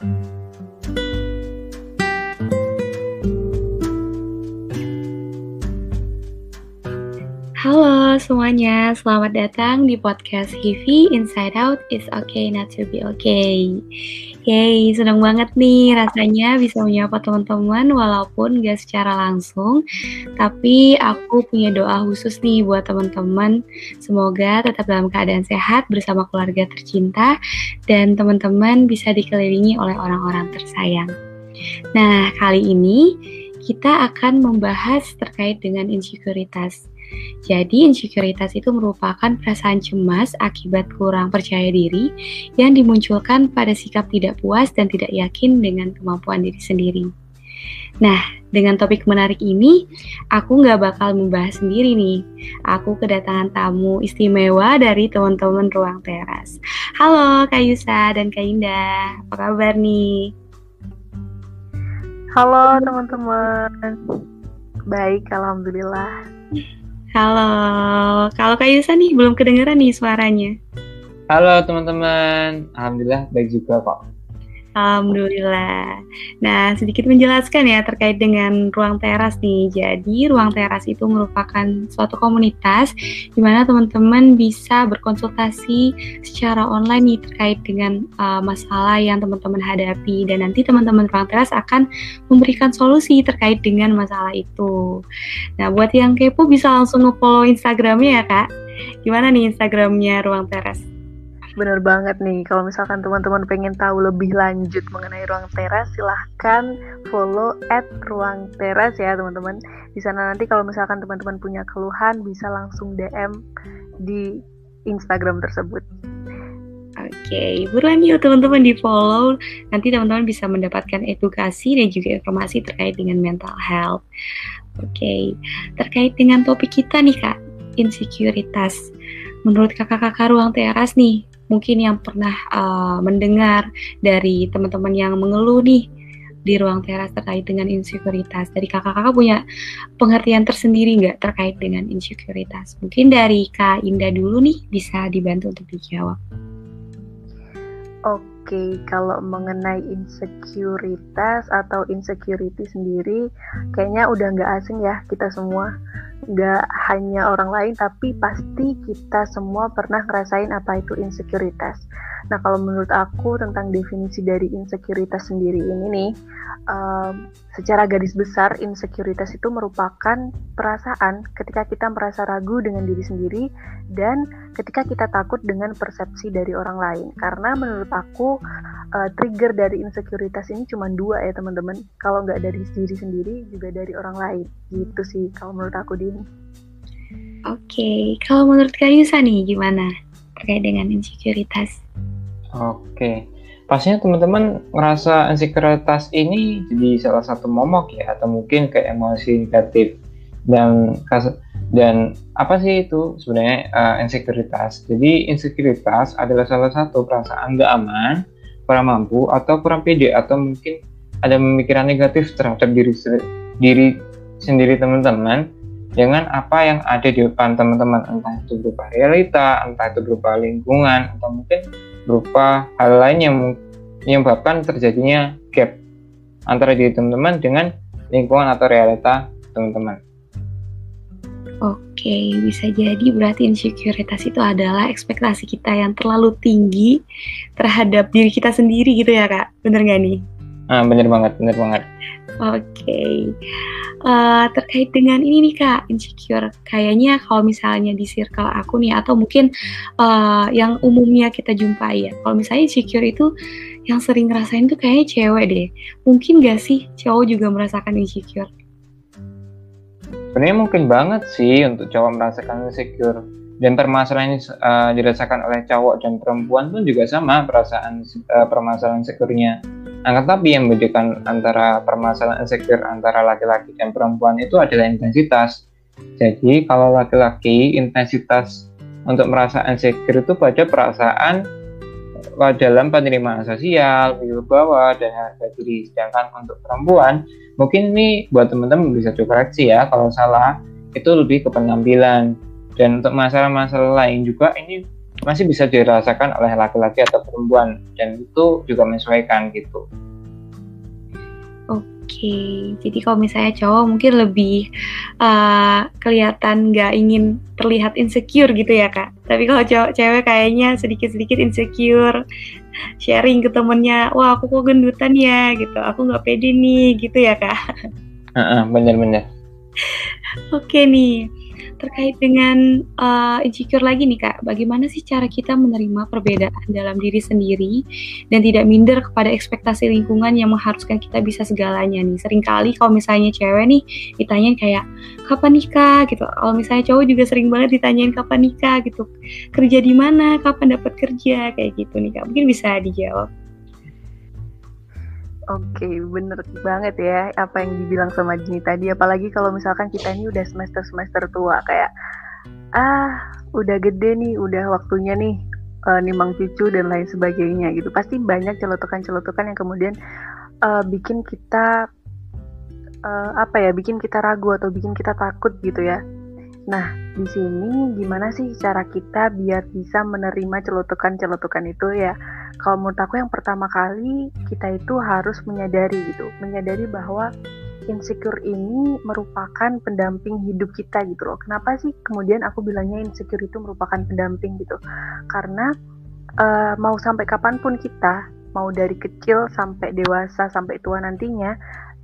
Halo semuanya, selamat datang di podcast Hivi Inside Out It's Okay Not to Be Okay. Yeay, senang banget nih rasanya bisa menyapa teman-teman walaupun gak secara langsung. Tapi aku punya doa khusus nih buat teman-teman. Semoga tetap dalam keadaan sehat bersama keluarga tercinta dan teman-teman bisa dikelilingi oleh orang-orang tersayang. Nah, kali ini kita akan membahas terkait dengan insekuritas. Jadi, insekuritas itu merupakan perasaan cemas akibat kurang percaya diri yang dimunculkan pada sikap tidak puas dan tidak yakin dengan kemampuan diri sendiri. Nah, dengan topik menarik ini, aku nggak bakal membahas sendiri nih. Aku kedatangan tamu istimewa dari teman-teman Ruang Teras. Halo Kak Yusa dan Kak Indah, apa kabar nih? Halo teman-teman, baik Alhamdulillah. Halo, kalau Kak Yusa nih belum kedengeran nih suaranya. Halo teman-teman, Alhamdulillah baik juga kok. Alhamdulillah. Nah, sedikit menjelaskan ya terkait dengan ruang teras nih. Jadi, ruang teras itu merupakan suatu komunitas di mana teman-teman bisa berkonsultasi secara online nih terkait dengan uh, masalah yang teman-teman hadapi dan nanti teman-teman ruang teras akan memberikan solusi terkait dengan masalah itu. Nah, buat yang kepo bisa langsung nge-follow Instagramnya ya, Kak. Gimana nih Instagramnya ruang teras? Bener banget nih, kalau misalkan teman-teman pengen tahu lebih lanjut mengenai ruang teras, silahkan follow at ruang teras ya teman-teman. Di sana nanti kalau misalkan teman-teman punya keluhan, bisa langsung DM di Instagram tersebut. Oke, okay. buruan yuk teman-teman di follow. Nanti teman-teman bisa mendapatkan edukasi dan juga informasi terkait dengan mental health. Oke, okay. terkait dengan topik kita nih kak, insekuritas. Menurut kakak-kakak ruang teras nih, mungkin yang pernah uh, mendengar dari teman-teman yang mengeluh nih di ruang teras terkait dengan insekuritas. Dari kakak-kakak punya pengertian tersendiri nggak terkait dengan insekuritas? Mungkin dari Kak Indah dulu nih bisa dibantu untuk dijawab. Oke, kalau mengenai insekuritas atau insecurity sendiri, kayaknya udah nggak asing ya kita semua nggak hanya orang lain tapi pasti kita semua pernah ngerasain apa itu insekuritas. Nah kalau menurut aku tentang definisi dari insekuritas sendiri ini nih, um, secara garis besar insekuritas itu merupakan perasaan ketika kita merasa ragu dengan diri sendiri dan ketika kita takut dengan persepsi dari orang lain. Karena menurut aku uh, trigger dari insekuritas ini cuma dua ya teman-teman. Kalau nggak dari diri sendiri juga dari orang lain. Gitu sih kalau menurut aku Oke, okay. kalau menurut Kak Yusa nih gimana terkait dengan insekuritas? Oke, pastinya teman-teman ngerasa insekuritas ini jadi salah satu momok ya, atau mungkin kayak emosi negatif dan dan apa sih itu sebenarnya uh, insekuritas? Jadi insekuritas adalah salah satu perasaan nggak aman, kurang mampu atau kurang pede atau mungkin ada pemikiran negatif terhadap diri diri sendiri teman-teman dengan apa yang ada di depan teman-teman entah itu berupa realita, entah itu berupa lingkungan atau mungkin berupa hal lain yang menyebabkan terjadinya gap antara diri teman-teman dengan lingkungan atau realita teman-teman. Oke, bisa jadi berarti insekuritas itu adalah ekspektasi kita yang terlalu tinggi terhadap diri kita sendiri gitu ya kak, bener nggak nih? Ah, bener banget, bener banget. Oke, uh, terkait dengan ini nih kak, insecure. Kayaknya kalau misalnya di circle aku nih, atau mungkin uh, yang umumnya kita jumpai ya, kalau misalnya insecure itu yang sering ngerasain tuh kayaknya cewek deh. Mungkin gak sih cowok juga merasakan insecure? Sebenarnya mungkin banget sih untuk cowok merasakan insecure. Dan permasalahan yang uh, dirasakan oleh cowok dan perempuan pun juga sama perasaan uh, permasalahan insecure-nya akan tapi yang membedakan antara permasalahan insecure antara laki-laki dan perempuan itu adalah intensitas. Jadi kalau laki-laki intensitas untuk merasa insecure itu pada perasaan dalam penerimaan sosial, bawah dan harga diri. Sedangkan untuk perempuan, mungkin ini buat teman-teman bisa dikoreksi ya kalau salah, itu lebih ke penampilan. Dan untuk masalah-masalah lain juga ini masih bisa dirasakan oleh laki-laki atau perempuan dan itu juga menyesuaikan gitu. Oke, jadi kalau misalnya cowok mungkin lebih uh, kelihatan nggak ingin terlihat insecure gitu ya kak. Tapi kalau cowok cewek kayaknya sedikit-sedikit insecure, sharing ke temennya, wah aku kok gendutan ya gitu, aku nggak pede nih gitu ya kak. Uh, uh, bener-bener. Oke nih, terkait dengan uh, insecure lagi nih kak, bagaimana sih cara kita menerima perbedaan dalam diri sendiri dan tidak minder kepada ekspektasi lingkungan yang mengharuskan kita bisa segalanya nih. Seringkali kalau misalnya cewek nih ditanyain kayak kapan nikah gitu. Kalau misalnya cowok juga sering banget ditanyain kapan nikah gitu. Kerja di mana, kapan dapat kerja kayak gitu nih kak. Mungkin bisa dijawab. Oke, okay, bener banget ya apa yang dibilang sama Jini tadi. Apalagi kalau misalkan kita ini udah semester-semester tua, kayak ah udah gede nih, udah waktunya nih uh, nimang cucu dan lain sebagainya gitu. Pasti banyak celotekan-celotekan yang kemudian uh, bikin kita uh, apa ya, bikin kita ragu atau bikin kita takut gitu ya. Nah, di sini gimana sih cara kita biar bisa menerima celotekan-celotekan itu ya? Kalau menurut aku yang pertama kali kita itu harus menyadari gitu, menyadari bahwa insecure ini merupakan pendamping hidup kita gitu loh. Kenapa sih kemudian aku bilangnya insecure itu merupakan pendamping gitu? Karena uh, mau sampai kapan pun kita, mau dari kecil sampai dewasa sampai tua nantinya,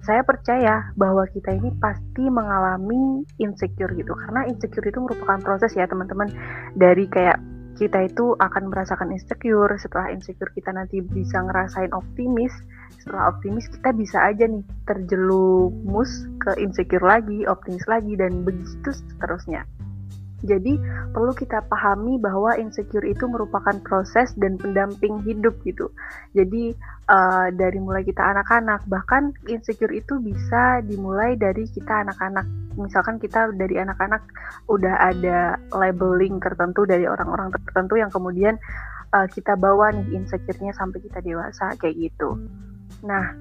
saya percaya bahwa kita ini pasti mengalami insecure gitu. Karena insecure itu merupakan proses ya teman-teman dari kayak kita itu akan merasakan insecure setelah insecure kita nanti bisa ngerasain optimis setelah optimis kita bisa aja nih terjelumus ke insecure lagi optimis lagi dan begitu seterusnya jadi perlu kita pahami bahwa insecure itu merupakan proses dan pendamping hidup gitu. Jadi uh, dari mulai kita anak-anak bahkan insecure itu bisa dimulai dari kita anak-anak. Misalkan kita dari anak-anak udah ada labeling tertentu dari orang-orang tertentu yang kemudian uh, kita bawa nih insecure-nya sampai kita dewasa kayak gitu. Nah,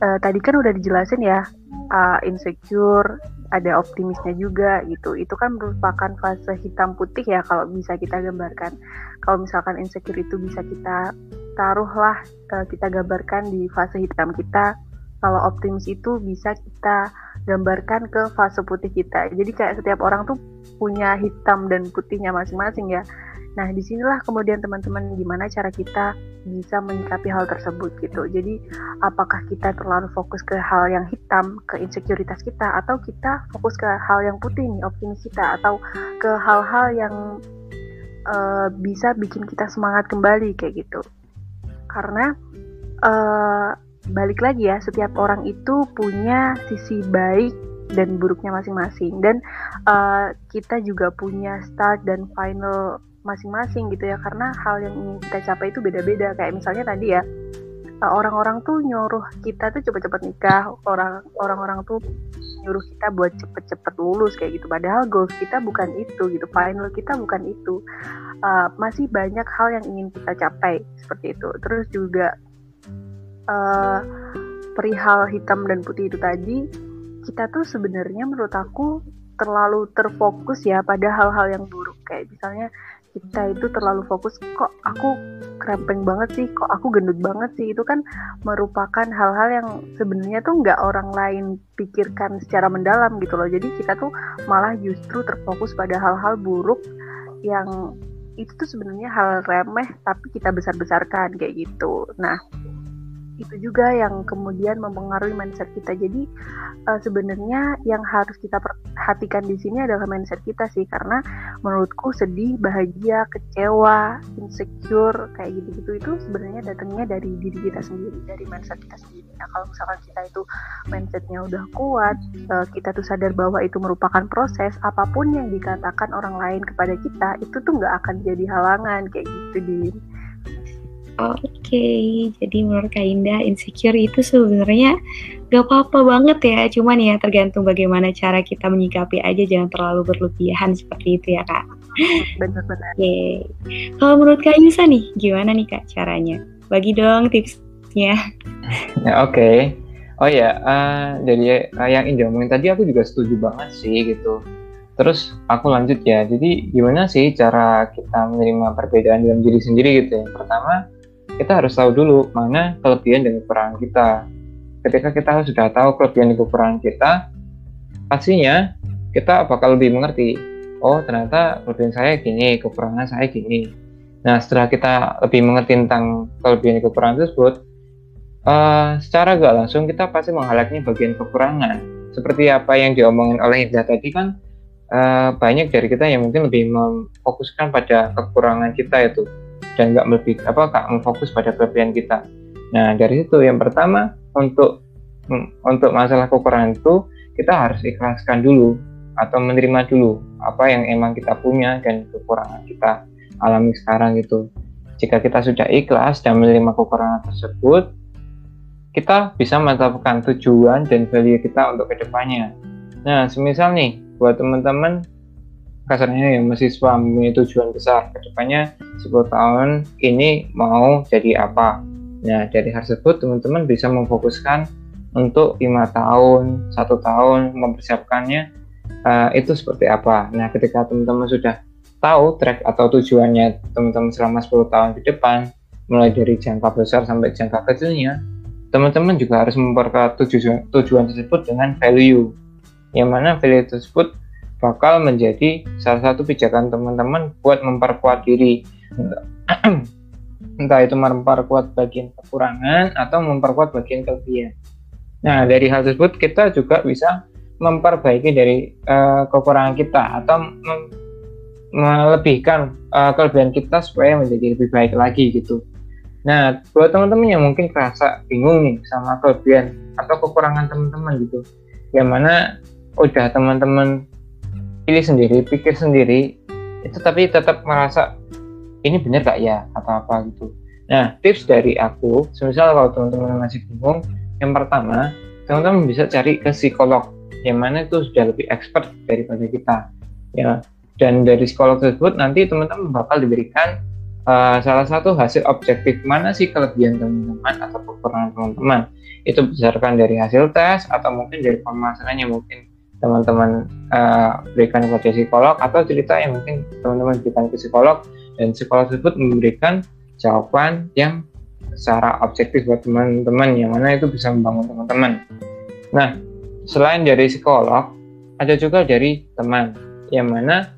uh, tadi kan udah dijelasin ya uh, insecure ada optimisnya juga gitu. Itu kan merupakan fase hitam putih ya kalau bisa kita gambarkan. Kalau misalkan insecure itu bisa kita taruhlah uh, kita gambarkan di fase hitam kita. Kalau optimis itu bisa kita gambarkan ke fase putih kita. Jadi kayak setiap orang tuh punya hitam dan putihnya masing-masing ya. Nah, di sinilah kemudian teman-teman gimana cara kita bisa menyikapi hal tersebut gitu. Jadi, apakah kita terlalu fokus ke hal yang hitam, ke insekuritas kita, atau kita fokus ke hal yang putih nih, optimis kita, atau ke hal-hal yang uh, bisa bikin kita semangat kembali kayak gitu. Karena uh, balik lagi ya, setiap orang itu punya sisi baik dan buruknya masing-masing. Dan uh, kita juga punya start dan final masing-masing gitu ya karena hal yang ingin kita capai itu beda-beda. Kayak misalnya tadi ya eh, orang-orang tuh nyuruh kita tuh cepet-cepet nikah orang orang-orang tuh nyuruh kita buat cepet-cepet lulus kayak gitu. Padahal goals kita bukan itu gitu final kita bukan itu. Uh, masih banyak hal yang ingin kita capai seperti itu. Terus juga uh, perihal hitam dan putih itu tadi kita tuh sebenarnya menurut aku terlalu terfokus ya pada hal-hal yang buruk. Kayak misalnya kita itu terlalu fokus kok aku krempeng banget sih? Kok aku gendut banget sih? Itu kan merupakan hal-hal yang sebenarnya tuh nggak orang lain pikirkan secara mendalam gitu loh. Jadi kita tuh malah justru terfokus pada hal-hal buruk yang itu tuh sebenarnya hal remeh tapi kita besar-besarkan kayak gitu. Nah itu juga yang kemudian mempengaruhi mindset kita. Jadi uh, sebenarnya yang harus kita perhatikan di sini adalah mindset kita sih karena menurutku sedih, bahagia, kecewa, insecure kayak gitu-gitu itu sebenarnya datangnya dari diri kita sendiri, dari mindset kita sendiri. Nah, kalau misalkan kita itu mindsetnya udah kuat, uh, kita tuh sadar bahwa itu merupakan proses, apa pun yang dikatakan orang lain kepada kita itu tuh nggak akan jadi halangan kayak gitu di okay. jadi menurut Kak Indah insecure itu sebenarnya gak apa-apa banget ya, cuman ya tergantung bagaimana cara kita menyikapi aja, jangan terlalu berlebihan seperti itu ya Kak. Benar-benar. Oke, okay. kalau menurut Kak Yusa nih, gimana nih Kak caranya? Bagi dong tipsnya. Ya oke. Okay. Oh ya, uh, dari uh, yang Indah ngomongin tadi aku juga setuju banget sih gitu. terus aku lanjut ya jadi gimana sih cara kita menerima perbedaan dalam diri sendiri gitu yang pertama kita harus tahu dulu mana kelebihan dan kekurangan kita. Ketika kita sudah tahu kelebihan dan kekurangan kita pastinya kita bakal lebih mengerti oh ternyata kelebihan saya gini kekurangan saya gini. Nah setelah kita lebih mengerti tentang kelebihan dan kekurangan tersebut uh, secara gak langsung kita pasti menghalaknya bagian kekurangan. Seperti apa yang diomongin oleh Indra tadi kan uh, banyak dari kita yang mungkin lebih memfokuskan pada kekurangan kita itu dan nggak lebih apa nggak memfokus pada kelebihan kita. Nah dari situ yang pertama untuk mm, untuk masalah kekurangan itu kita harus ikhlaskan dulu atau menerima dulu apa yang emang kita punya dan kekurangan kita alami sekarang itu. Jika kita sudah ikhlas dan menerima kekurangan tersebut, kita bisa menetapkan tujuan dan value kita untuk ke depannya. Nah, semisal nih, buat teman-teman, kasarnya yang mahasiswa mempunyai tujuan besar, ke depannya 10 tahun ini mau jadi apa. Nah, dari hal tersebut, teman-teman bisa memfokuskan untuk lima tahun, satu tahun, mempersiapkannya uh, itu seperti apa. Nah, ketika teman-teman sudah tahu track atau tujuannya teman-teman selama 10 tahun ke depan, mulai dari jangka besar sampai jangka kecilnya, teman-teman juga harus memperkuat tujuan, tujuan tersebut dengan value yang mana value tersebut bakal menjadi salah satu pijakan teman-teman buat memperkuat diri. Entah itu memperkuat bagian kekurangan atau memperkuat bagian kelebihan. Nah dari hal tersebut kita juga bisa memperbaiki dari uh, kekurangan kita atau melebihkan uh, kelebihan kita supaya menjadi lebih baik lagi gitu. Nah, buat teman-teman yang mungkin kerasa bingung nih sama kelebihan atau kekurangan teman-teman gitu, yang mana udah teman-teman pilih sendiri, pikir sendiri, itu tapi tetap merasa ini benar gak ya atau apa gitu. Nah, tips dari aku, semisal kalau teman-teman masih bingung, yang pertama, teman-teman bisa cari ke psikolog, yang mana itu sudah lebih expert daripada kita. Ya, dan dari psikolog tersebut nanti teman-teman bakal diberikan uh, salah satu hasil objektif mana sih kelebihan teman-teman atau kekurangan teman-teman itu berdasarkan dari hasil tes atau mungkin dari permasalahan yang mungkin teman-teman uh, berikan kepada psikolog atau cerita yang mungkin teman-teman berikan ke psikolog dan psikolog tersebut memberikan jawaban yang secara objektif buat teman-teman yang mana itu bisa membangun teman-teman. Nah, selain dari psikolog, ada juga dari teman yang mana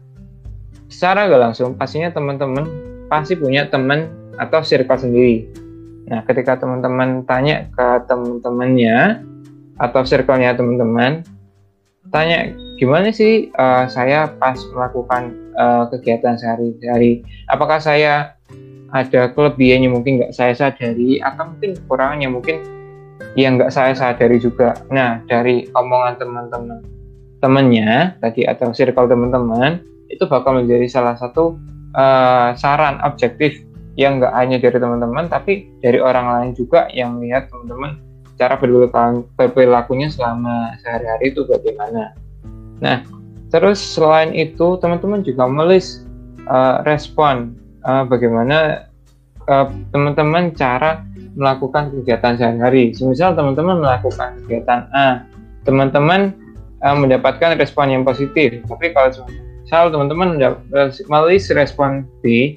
secara gak langsung pastinya teman-teman pasti punya teman atau circle sendiri. Nah, ketika teman-teman tanya ke teman-temannya atau circle-nya teman-teman, tanya gimana sih uh, saya pas melakukan uh, kegiatan sehari-hari, apakah saya ada kelebihan yang mungkin nggak saya sadari? Atau mungkin kekurangan yang mungkin yang nggak saya sadari juga. Nah, dari omongan teman-teman temannya tadi atau circle teman-teman itu bakal menjadi salah satu uh, saran objektif yang nggak hanya dari teman-teman tapi dari orang lain juga yang melihat teman-teman cara berperilakunya selama sehari-hari itu bagaimana. Nah, terus selain itu teman-teman juga melis uh, respon uh, bagaimana teman-teman uh, cara melakukan kegiatan sehari-hari. Misal teman-teman melakukan kegiatan A, teman-teman uh, mendapatkan respon yang positif. Tapi kalau misal teman-teman melalui respon B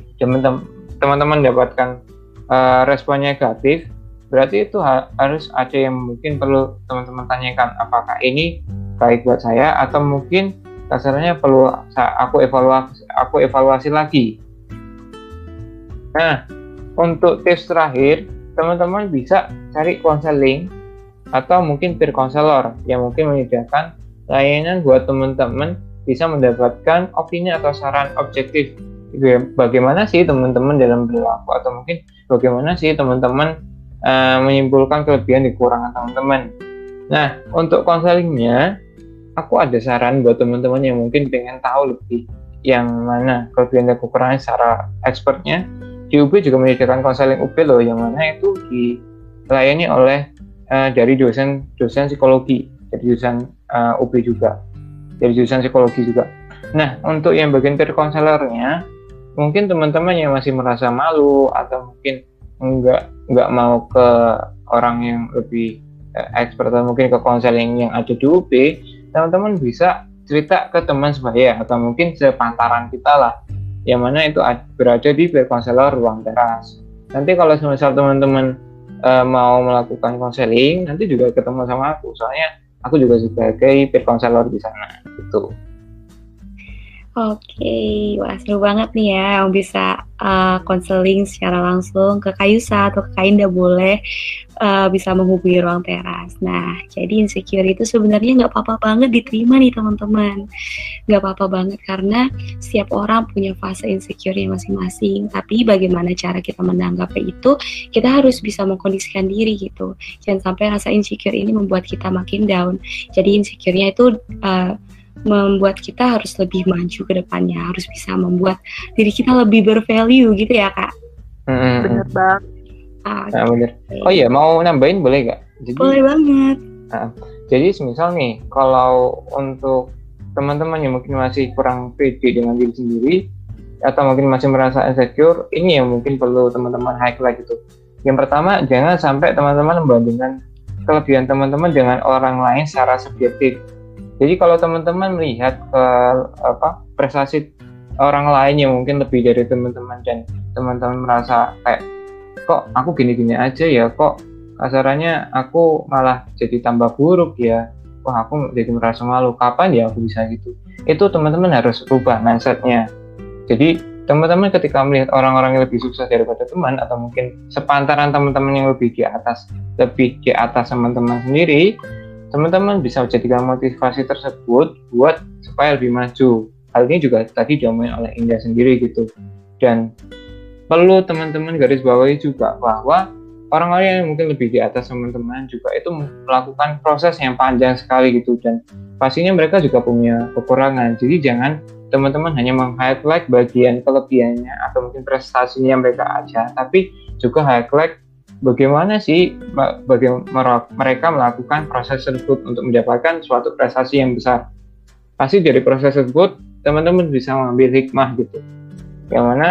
teman-teman mendapatkan uh, respon negatif berarti itu ha harus ada yang mungkin perlu teman-teman tanyakan apakah ini baik buat saya atau mungkin kasarnya perlu aku evaluasi aku evaluasi lagi. Nah untuk tips terakhir teman-teman bisa cari konseling atau mungkin peer counselor yang mungkin menyediakan layanan buat teman-teman bisa mendapatkan opini atau saran objektif. Bagaimana sih teman-teman dalam berlaku atau mungkin bagaimana sih teman-teman uh, menyimpulkan kelebihan dan kekurangan teman-teman. Nah, untuk konselingnya, aku ada saran buat teman-teman yang mungkin pengen tahu lebih yang mana kelebihan dan kekurangan secara expertnya. Di UB juga menyediakan konseling UB loh, yang mana itu dilayani oleh uh, dari dosen dosen psikologi, dari dosen uh, UB juga dari jurusan psikologi juga. Nah, untuk yang bagian peer counselornya, mungkin teman-teman yang masih merasa malu atau mungkin nggak nggak mau ke orang yang lebih eh, expert atau mungkin ke konseling yang ada di UB, teman-teman bisa cerita ke teman sebaya atau mungkin sepantaran kita lah yang mana itu berada di konselor ruang teras. Nanti kalau misal teman-teman uh, mau melakukan konseling nanti juga ketemu sama aku. Soalnya aku juga sebagai peer konselor di sana gitu Oke, wah seru banget nih ya yang bisa konseling uh, secara langsung ke Kayusa atau ke Kainda boleh uh, bisa menghubungi ruang teras. Nah, jadi insecure itu sebenarnya nggak apa-apa banget diterima nih teman-teman. Nggak apa-apa banget karena setiap orang punya fase insecure masing-masing. Tapi bagaimana cara kita menanggapi itu, kita harus bisa mengkondisikan diri gitu. Jangan sampai rasa insecure ini membuat kita makin down. Jadi insecure-nya itu uh, membuat kita harus lebih maju ke depannya, harus bisa membuat diri kita lebih bervalue gitu ya kak. Hmm. Bener banget. Ah, nah, bener. Oh iya, mau nambahin boleh gak? Jadi, boleh banget. Nah, jadi semisal nih, kalau untuk teman-teman yang mungkin masih kurang pede dengan diri sendiri, atau mungkin masih merasa insecure, ini yang mungkin perlu teman-teman highlight gitu. Yang pertama, jangan sampai teman-teman membandingkan kelebihan teman-teman dengan orang lain secara subjektif jadi kalau teman-teman melihat ke apa prestasi orang lain yang mungkin lebih dari teman-teman dan teman-teman merasa kayak kok aku gini-gini aja ya? Kok kasarannya aku malah jadi tambah buruk ya? Wah aku jadi merasa malu. Kapan ya aku bisa gitu? Itu teman-teman harus rubah mindsetnya. Jadi teman-teman ketika melihat orang-orang yang lebih sukses daripada teman atau mungkin sepantaran teman-teman yang lebih di atas lebih di atas teman-teman sendiri teman-teman bisa menjadikan motivasi tersebut buat supaya lebih maju. Hal ini juga tadi diomongin oleh Indah sendiri gitu. Dan perlu teman-teman garis bawahi juga bahwa orang-orang yang mungkin lebih di atas teman-teman juga itu melakukan proses yang panjang sekali gitu dan pastinya mereka juga punya kekurangan. Jadi jangan teman-teman hanya meng-highlight bagian kelebihannya atau mungkin prestasinya mereka aja, tapi juga highlight bagaimana sih bagaimana mereka melakukan proses tersebut untuk mendapatkan suatu prestasi yang besar. Pasti dari proses tersebut teman-teman bisa mengambil hikmah gitu. Yang mana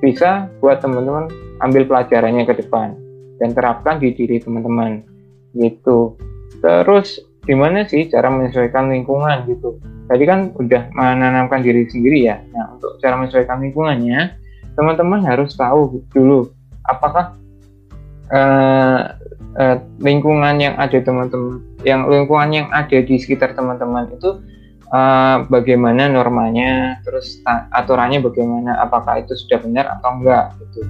bisa buat teman-teman ambil pelajarannya ke depan dan terapkan di diri teman-teman gitu. Terus gimana sih cara menyesuaikan lingkungan gitu? Tadi kan udah menanamkan diri sendiri ya. Nah, untuk cara menyesuaikan lingkungannya, teman-teman harus tahu dulu apakah uh, uh, lingkungan yang ada teman-teman, yang lingkungan yang ada di sekitar teman-teman itu uh, bagaimana normanya, terus aturannya bagaimana, apakah itu sudah benar atau enggak gitu.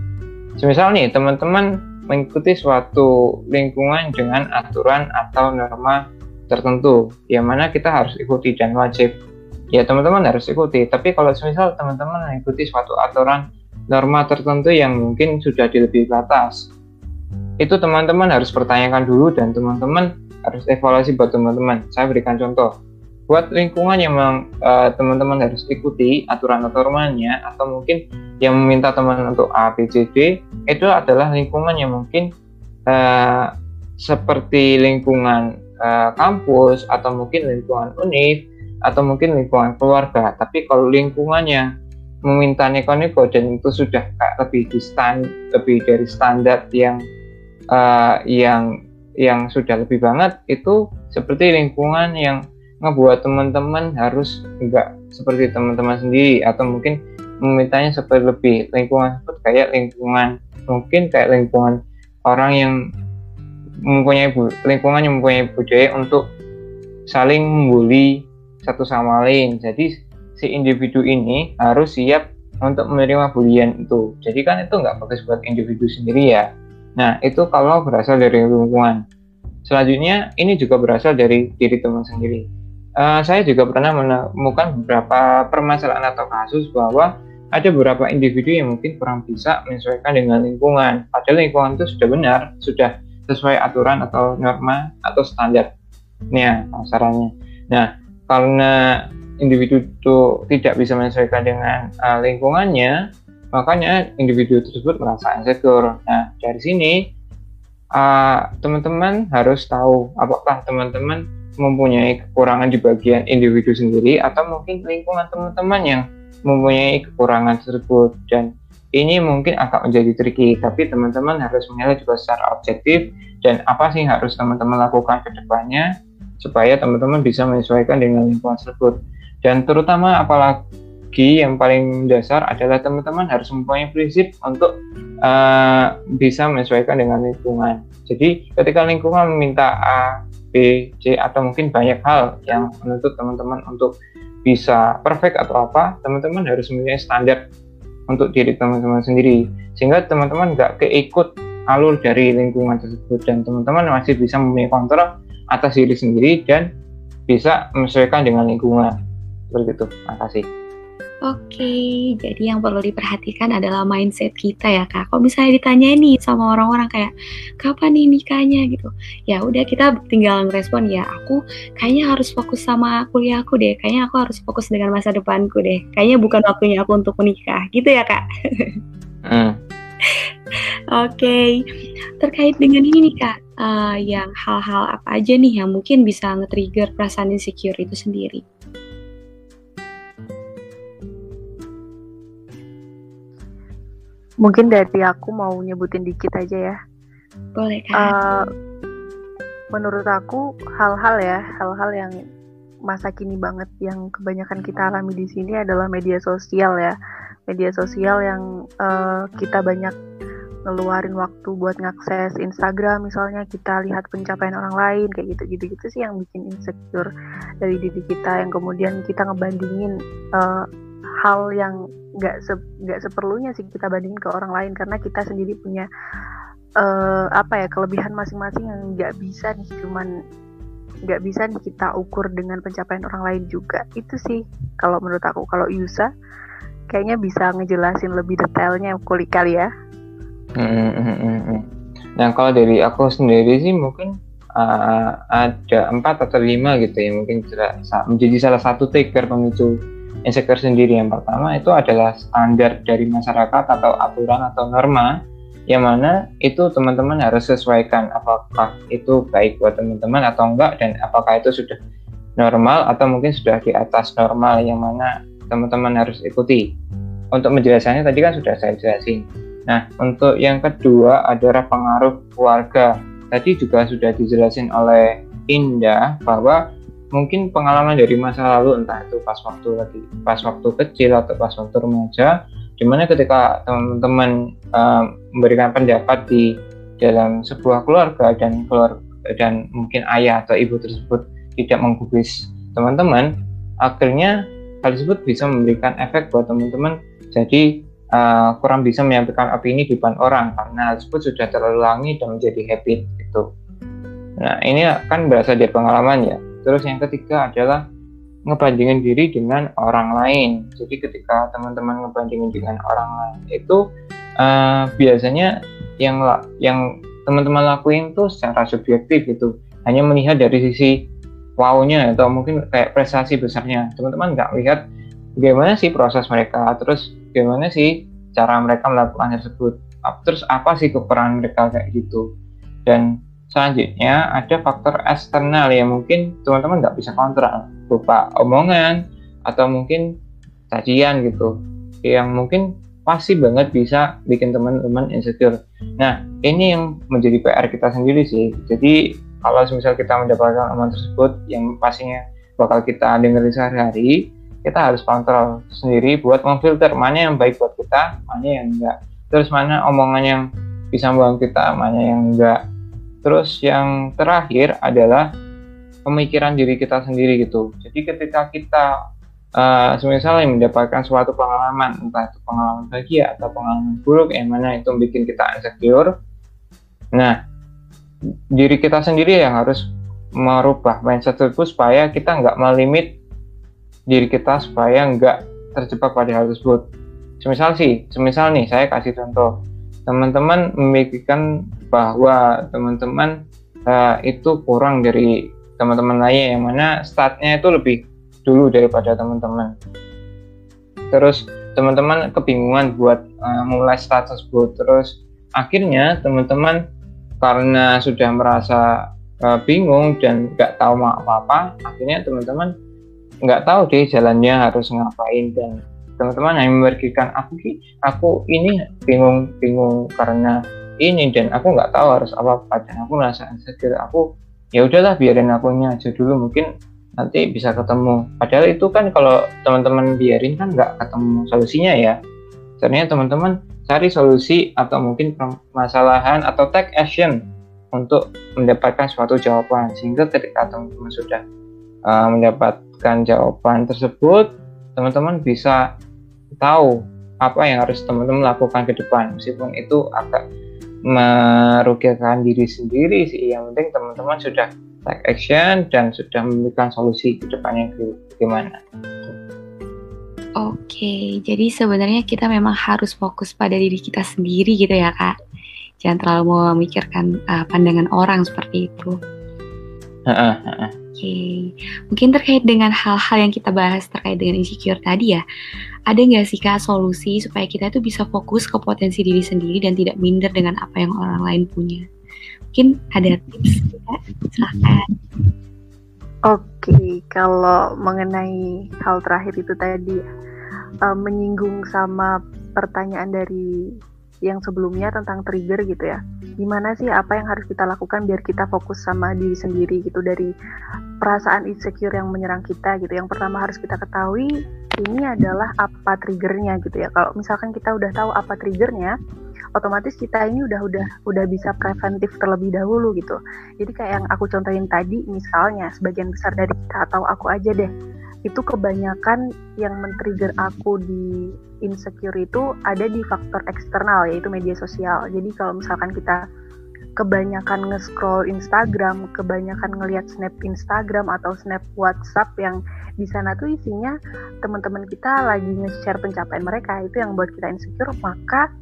Semisal nih teman-teman mengikuti suatu lingkungan dengan aturan atau norma tertentu, yang mana kita harus ikuti dan wajib. Ya teman-teman harus ikuti. Tapi kalau semisal teman-teman mengikuti suatu aturan norma tertentu yang mungkin sudah di lebih atas, itu teman-teman harus pertanyakan dulu dan teman-teman harus evaluasi buat teman-teman. Saya berikan contoh. Buat lingkungan yang memang uh, teman-teman harus ikuti aturan atau normanya atau mungkin yang meminta teman untuk A, B, C, D itu adalah lingkungan yang mungkin uh, seperti lingkungan uh, kampus atau mungkin lingkungan univ atau mungkin lingkungan keluarga. Tapi kalau lingkungannya meminta neko-neko dan itu sudah lebih di lebih dari standar yang uh, yang yang sudah lebih banget itu seperti lingkungan yang ngebuat teman-teman harus enggak seperti teman-teman sendiri atau mungkin memintanya seperti lebih lingkungan seperti kayak lingkungan mungkin kayak lingkungan orang yang mempunyai lingkungan yang mempunyai budaya untuk saling membuli satu sama lain. Jadi si individu ini harus siap untuk menerima bulian itu. Jadi kan itu nggak bagus buat individu sendiri ya Nah, itu kalau berasal dari lingkungan. Selanjutnya, ini juga berasal dari diri teman sendiri. Uh, saya juga pernah menemukan beberapa permasalahan atau kasus bahwa ada beberapa individu yang mungkin kurang bisa menyesuaikan dengan lingkungan. Padahal lingkungan itu sudah benar, sudah sesuai aturan atau norma atau standar. Nih, sarannya. Nah, karena individu itu tidak bisa menyesuaikan dengan uh, lingkungannya, makanya individu tersebut merasa insecure. Nah, dari sini uh, teman-teman uh, harus tahu apakah teman-teman mempunyai kekurangan di bagian individu sendiri atau mungkin lingkungan teman-teman yang mempunyai kekurangan tersebut dan ini mungkin agak menjadi tricky tapi teman-teman harus menilai juga secara objektif dan apa sih harus teman-teman lakukan ke depannya supaya teman-teman bisa menyesuaikan dengan lingkungan tersebut dan terutama apalagi yang paling dasar adalah teman-teman harus mempunyai prinsip untuk uh, bisa menyesuaikan dengan lingkungan jadi ketika lingkungan meminta A B C atau mungkin banyak hal yang menuntut teman-teman untuk bisa perfect atau apa teman-teman harus mempunyai standar untuk diri teman-teman sendiri sehingga teman-teman nggak keikut alur dari lingkungan tersebut dan teman-teman masih bisa mempunyai kontrol atas diri sendiri dan bisa menyesuaikan dengan lingkungan seperti itu. Terima kasih. Oke, jadi yang perlu diperhatikan adalah mindset kita ya kak. Kalau misalnya ditanya nih sama orang-orang kayak kapan nih nikahnya gitu, ya udah kita tinggal ngerespon ya aku kayaknya harus fokus sama kuliahku deh, kayaknya aku harus fokus dengan masa depanku deh, kayaknya bukan waktunya aku untuk menikah, gitu ya kak. Hmm. Oke, terkait dengan ini nih kak, uh, yang hal-hal apa aja nih yang mungkin bisa nge-trigger perasaan insecure itu sendiri? Mungkin dari aku mau nyebutin dikit aja ya. Boleh kak. Uh, menurut aku hal-hal ya, hal-hal yang masa kini banget yang kebanyakan kita alami di sini adalah media sosial ya media sosial yang uh, kita banyak ngeluarin waktu buat ngakses Instagram misalnya kita lihat pencapaian orang lain kayak gitu gitu gitu sih yang bikin insecure dari diri kita yang kemudian kita ngebandingin uh, hal yang nggak se nggak seperlunya sih kita bandingin ke orang lain karena kita sendiri punya uh, apa ya kelebihan masing-masing yang nggak bisa nih cuman nggak bisa nih kita ukur dengan pencapaian orang lain juga itu sih kalau menurut aku kalau Yusa kayaknya bisa ngejelasin lebih detailnya kuli kali ya. Hmm, hmm, hmm. Nah kalau dari aku sendiri sih mungkin uh, ada empat atau lima gitu ya mungkin menjadi salah satu trigger pemicu insecure sendiri yang pertama itu adalah standar dari masyarakat atau aturan atau norma yang mana itu teman-teman harus sesuaikan apakah itu baik buat teman-teman atau enggak dan apakah itu sudah normal atau mungkin sudah di atas normal yang mana teman-teman harus ikuti. Untuk menjelaskannya tadi kan sudah saya jelasin. Nah, untuk yang kedua adalah pengaruh keluarga. Tadi juga sudah dijelasin oleh Indah bahwa mungkin pengalaman dari masa lalu entah itu pas waktu lagi pas waktu kecil atau pas waktu remaja. Di mana ketika teman-teman uh, memberikan pendapat di dalam sebuah keluarga dan keluarga dan mungkin ayah atau ibu tersebut tidak menggubris teman-teman akhirnya hal tersebut bisa memberikan efek buat teman-teman. Jadi uh, kurang bisa menyampaikan opini di depan orang karena hal tersebut sudah terulangi dan menjadi habit gitu. Nah ini kan berasal dari pengalaman ya terus yang ketiga adalah ngebandingin diri dengan orang lain. Jadi ketika teman-teman ngebandingin dengan orang lain itu uh, biasanya yang yang teman-teman lakuin tuh secara subjektif gitu. Hanya melihat dari sisi wow-nya atau mungkin kayak prestasi besarnya. Teman-teman nggak lihat bagaimana sih proses mereka terus bagaimana sih cara mereka melakukan tersebut. Terus apa sih kekurangan mereka kayak gitu. Dan selanjutnya ada faktor eksternal yang mungkin teman-teman nggak bisa kontrol berupa omongan atau mungkin cacian gitu yang mungkin pasti banget bisa bikin teman-teman insecure. Nah, ini yang menjadi PR kita sendiri sih. Jadi kalau misal kita mendapatkan omongan tersebut yang pastinya bakal kita dengerin sehari-hari kita harus kontrol sendiri buat memfilter mana yang baik buat kita mana yang enggak terus mana omongan yang bisa membangun kita mana yang enggak terus yang terakhir adalah pemikiran diri kita sendiri gitu jadi ketika kita uh, misalnya mendapatkan suatu pengalaman entah itu pengalaman bahagia atau pengalaman buruk yang mana itu bikin kita insecure nah diri kita sendiri yang harus merubah mindset tersebut supaya kita nggak melimit diri kita supaya nggak terjebak pada hal tersebut. Semisal sih, semisal nih saya kasih contoh, teman-teman memikirkan bahwa teman-teman uh, itu kurang dari teman-teman lain yang mana startnya itu lebih dulu daripada teman-teman. Terus teman-teman kebingungan buat uh, mulai start tersebut. Terus akhirnya teman-teman karena sudah merasa uh, bingung dan nggak tahu mau apa-apa, akhirnya teman-teman nggak tahu deh jalannya harus ngapain dan teman-teman hanya memikirkan aku aku ini bingung bingung karena ini dan aku nggak tahu harus apa apa dan aku merasa insecure. Aku ya udahlah biarin akunya aja dulu mungkin nanti bisa ketemu. Padahal itu kan kalau teman-teman biarin kan nggak ketemu solusinya ya. Sebenarnya teman-teman cari solusi atau mungkin permasalahan atau take action untuk mendapatkan suatu jawaban. Sehingga ketika teman-teman sudah uh, mendapatkan jawaban tersebut teman-teman bisa tahu apa yang harus teman-teman lakukan ke depan meskipun itu agak merugikan diri sendiri sih yang penting teman-teman sudah take action dan sudah memberikan solusi ke depannya gimana Oke, jadi sebenarnya kita memang harus fokus pada diri kita sendiri gitu ya kak. Jangan terlalu memikirkan uh, pandangan orang seperti itu. Oke, mungkin terkait dengan hal-hal yang kita bahas terkait dengan insecure tadi ya, ada nggak sih kak solusi supaya kita tuh bisa fokus ke potensi diri sendiri dan tidak minder dengan apa yang orang lain punya? Mungkin ada tips kak, silahkan. Oke, kalau mengenai hal terakhir itu tadi uh, menyinggung sama pertanyaan dari yang sebelumnya tentang trigger gitu ya. Gimana sih apa yang harus kita lakukan biar kita fokus sama diri sendiri gitu dari perasaan insecure yang menyerang kita gitu. Yang pertama harus kita ketahui ini adalah apa triggernya gitu ya. Kalau misalkan kita udah tahu apa triggernya, otomatis kita ini udah udah udah bisa preventif terlebih dahulu gitu. Jadi kayak yang aku contohin tadi misalnya sebagian besar dari kita atau aku aja deh itu kebanyakan yang men-trigger aku di insecure itu ada di faktor eksternal yaitu media sosial. Jadi kalau misalkan kita kebanyakan nge-scroll Instagram, kebanyakan ngelihat snap Instagram atau snap WhatsApp yang di sana tuh isinya teman-teman kita lagi nge-share pencapaian mereka itu yang buat kita insecure, maka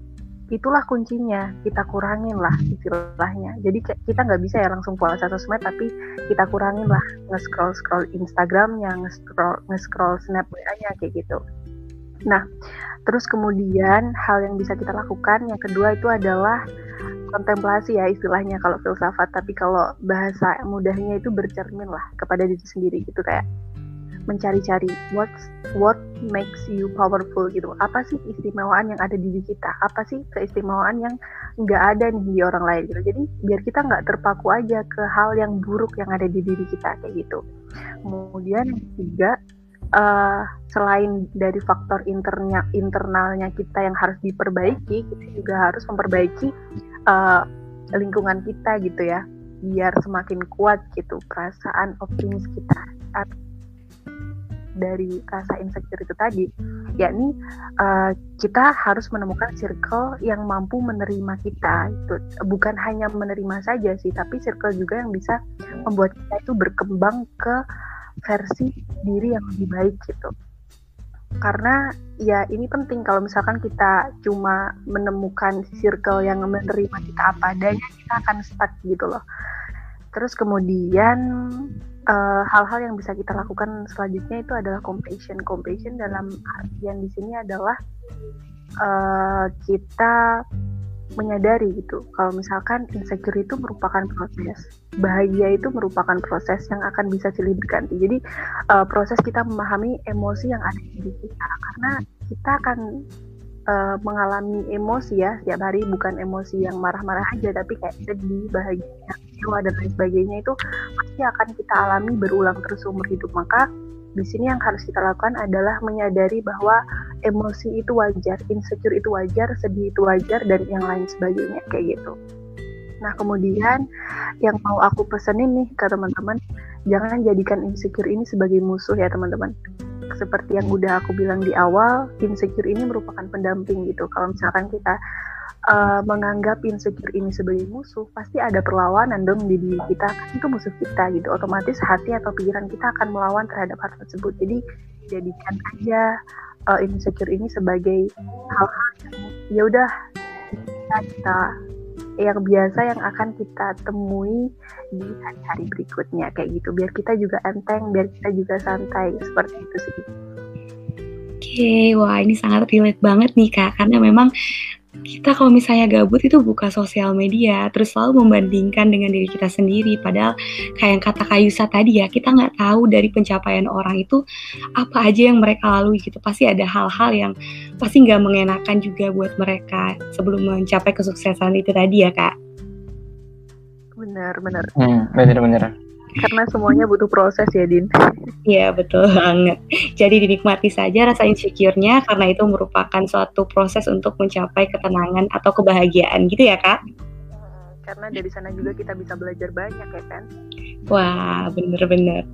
itulah kuncinya kita kurangin lah istilahnya. Jadi kita nggak bisa ya langsung puasa sosmed tapi kita kurangin lah nge-scroll scroll Instagramnya nge-scroll nge-scroll snap WA-nya kayak gitu. Nah terus kemudian hal yang bisa kita lakukan yang kedua itu adalah kontemplasi ya istilahnya kalau filsafat. Tapi kalau bahasa mudahnya itu bercermin lah kepada diri sendiri gitu kayak mencari-cari what what makes you powerful gitu. Apa sih istimewaan yang ada di diri kita? Apa sih keistimewaan yang nggak ada nih di orang lain gitu? Jadi biar kita nggak terpaku aja ke hal yang buruk yang ada di diri kita kayak gitu. Kemudian yang ketiga uh, selain dari faktor internya internalnya kita yang harus diperbaiki kita juga harus memperbaiki uh, lingkungan kita gitu ya. Biar semakin kuat gitu perasaan optimis kita dari rasa insecure itu tadi, yakni uh, kita harus menemukan circle yang mampu menerima kita. Itu bukan hanya menerima saja sih, tapi circle juga yang bisa membuat kita itu berkembang ke versi diri yang lebih baik gitu. Karena ya ini penting kalau misalkan kita cuma menemukan circle yang menerima kita apa adanya, kita akan stuck gitu loh. Terus kemudian hal-hal uh, yang bisa kita lakukan selanjutnya itu adalah compassion. Compassion dalam artian di sini adalah uh, kita menyadari gitu. Kalau misalkan insecure itu merupakan proses bahagia itu merupakan proses yang akan bisa silih berganti. Jadi uh, proses kita memahami emosi yang ada di diri kita. Karena kita akan uh, mengalami emosi ya setiap hari. Bukan emosi yang marah-marah aja tapi kayak sedih bahagia kecewa dan lain sebagainya itu pasti akan kita alami berulang terus umur hidup maka di sini yang harus kita lakukan adalah menyadari bahwa emosi itu wajar, insecure itu wajar, sedih itu wajar, dan yang lain sebagainya kayak gitu. Nah kemudian yang mau aku pesenin nih ke teman-teman, jangan jadikan insecure ini sebagai musuh ya teman-teman. Seperti yang udah aku bilang di awal, insecure ini merupakan pendamping gitu. Kalau misalkan kita uh, menganggap insecure ini sebagai musuh, pasti ada perlawanan dong di diri kita. Kan itu musuh kita gitu. Otomatis hati atau pikiran kita akan melawan terhadap hal tersebut. Jadi jadikan aja uh, insecure ini sebagai hal-hal yang ya udah kita, kita yang biasa yang akan kita temui di hari-hari berikutnya kayak gitu biar kita juga enteng biar kita juga santai seperti itu sih Oke, okay, wah ini sangat relate banget nih kak, karena memang kita kalau misalnya gabut itu buka sosial media terus selalu membandingkan dengan diri kita sendiri. Padahal kayak yang kata Kayusa tadi ya kita nggak tahu dari pencapaian orang itu apa aja yang mereka lalui gitu. Pasti ada hal-hal yang pasti nggak mengenakan juga buat mereka sebelum mencapai kesuksesan itu tadi ya kak. Benar benar. Hmm, benar benar Karena semuanya butuh proses ya, Din. Iya, betul banget. Jadi dinikmati saja rasa insecure-nya karena itu merupakan suatu proses untuk mencapai ketenangan atau kebahagiaan gitu ya, Kak? Karena dari sana juga kita bisa belajar banyak ya kan? Wah, bener-bener.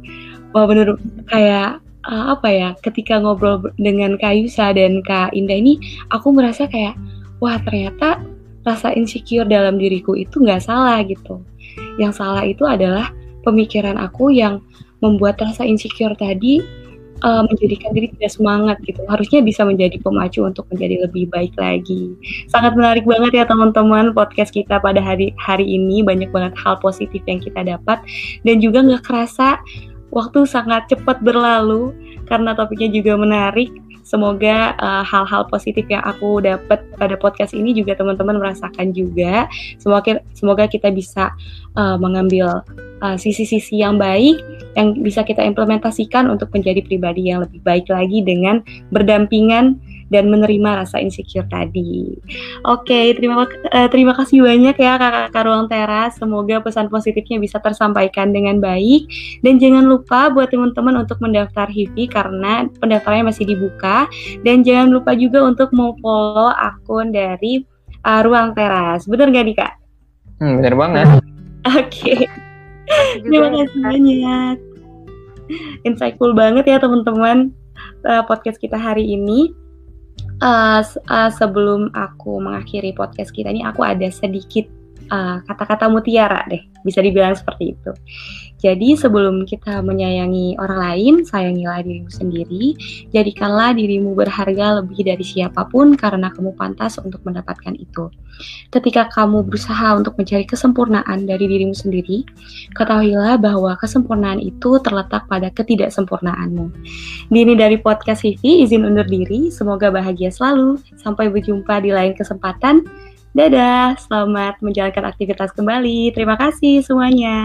Wah, bener kayak uh, apa ya, ketika ngobrol dengan Kak Yusa dan Kak Indah ini, aku merasa kayak, wah ternyata rasa insecure dalam diriku itu nggak salah gitu. Yang salah itu adalah pemikiran aku yang membuat rasa insecure tadi uh, menjadikan diri tidak semangat gitu. Harusnya bisa menjadi pemacu untuk menjadi lebih baik lagi. Sangat menarik banget ya teman-teman podcast kita pada hari hari ini banyak banget hal positif yang kita dapat dan juga nggak kerasa waktu sangat cepat berlalu karena topiknya juga menarik Semoga uh, hal-hal positif yang aku dapat pada podcast ini juga teman-teman merasakan juga. Semoga semoga kita bisa uh, mengambil eh, sisi-sisi uh, yang baik yang bisa kita implementasikan untuk menjadi pribadi yang lebih baik lagi dengan berdampingan dan menerima rasa insecure tadi. Oke, terima uh, terima kasih banyak ya Kakak Ruang Teras. Semoga pesan positifnya bisa tersampaikan dengan baik dan jangan lupa buat teman-teman untuk mendaftar HIVI karena pendaftarannya masih dibuka dan jangan lupa juga untuk mau follow akun dari uh, Ruang Teras. Bener gak nih Kak? Hmm, bener banget. Oke. Terima kasih banyak. Insightful banget ya teman-teman uh, podcast kita hari ini uh, uh, sebelum aku mengakhiri podcast kita ini aku ada sedikit kata kata-kata mutiara deh. Bisa dibilang seperti itu jadi sebelum kita menyayangi orang lain, sayangilah dirimu sendiri. Jadikanlah dirimu berharga lebih dari siapa pun karena kamu pantas untuk mendapatkan itu. Ketika kamu berusaha untuk mencari kesempurnaan dari dirimu sendiri, ketahuilah bahwa kesempurnaan itu terletak pada ketidaksempurnaanmu. Dini dari podcast Hivi izin undur diri. Semoga bahagia selalu. Sampai berjumpa di lain kesempatan. Dadah, selamat menjalankan aktivitas kembali. Terima kasih semuanya.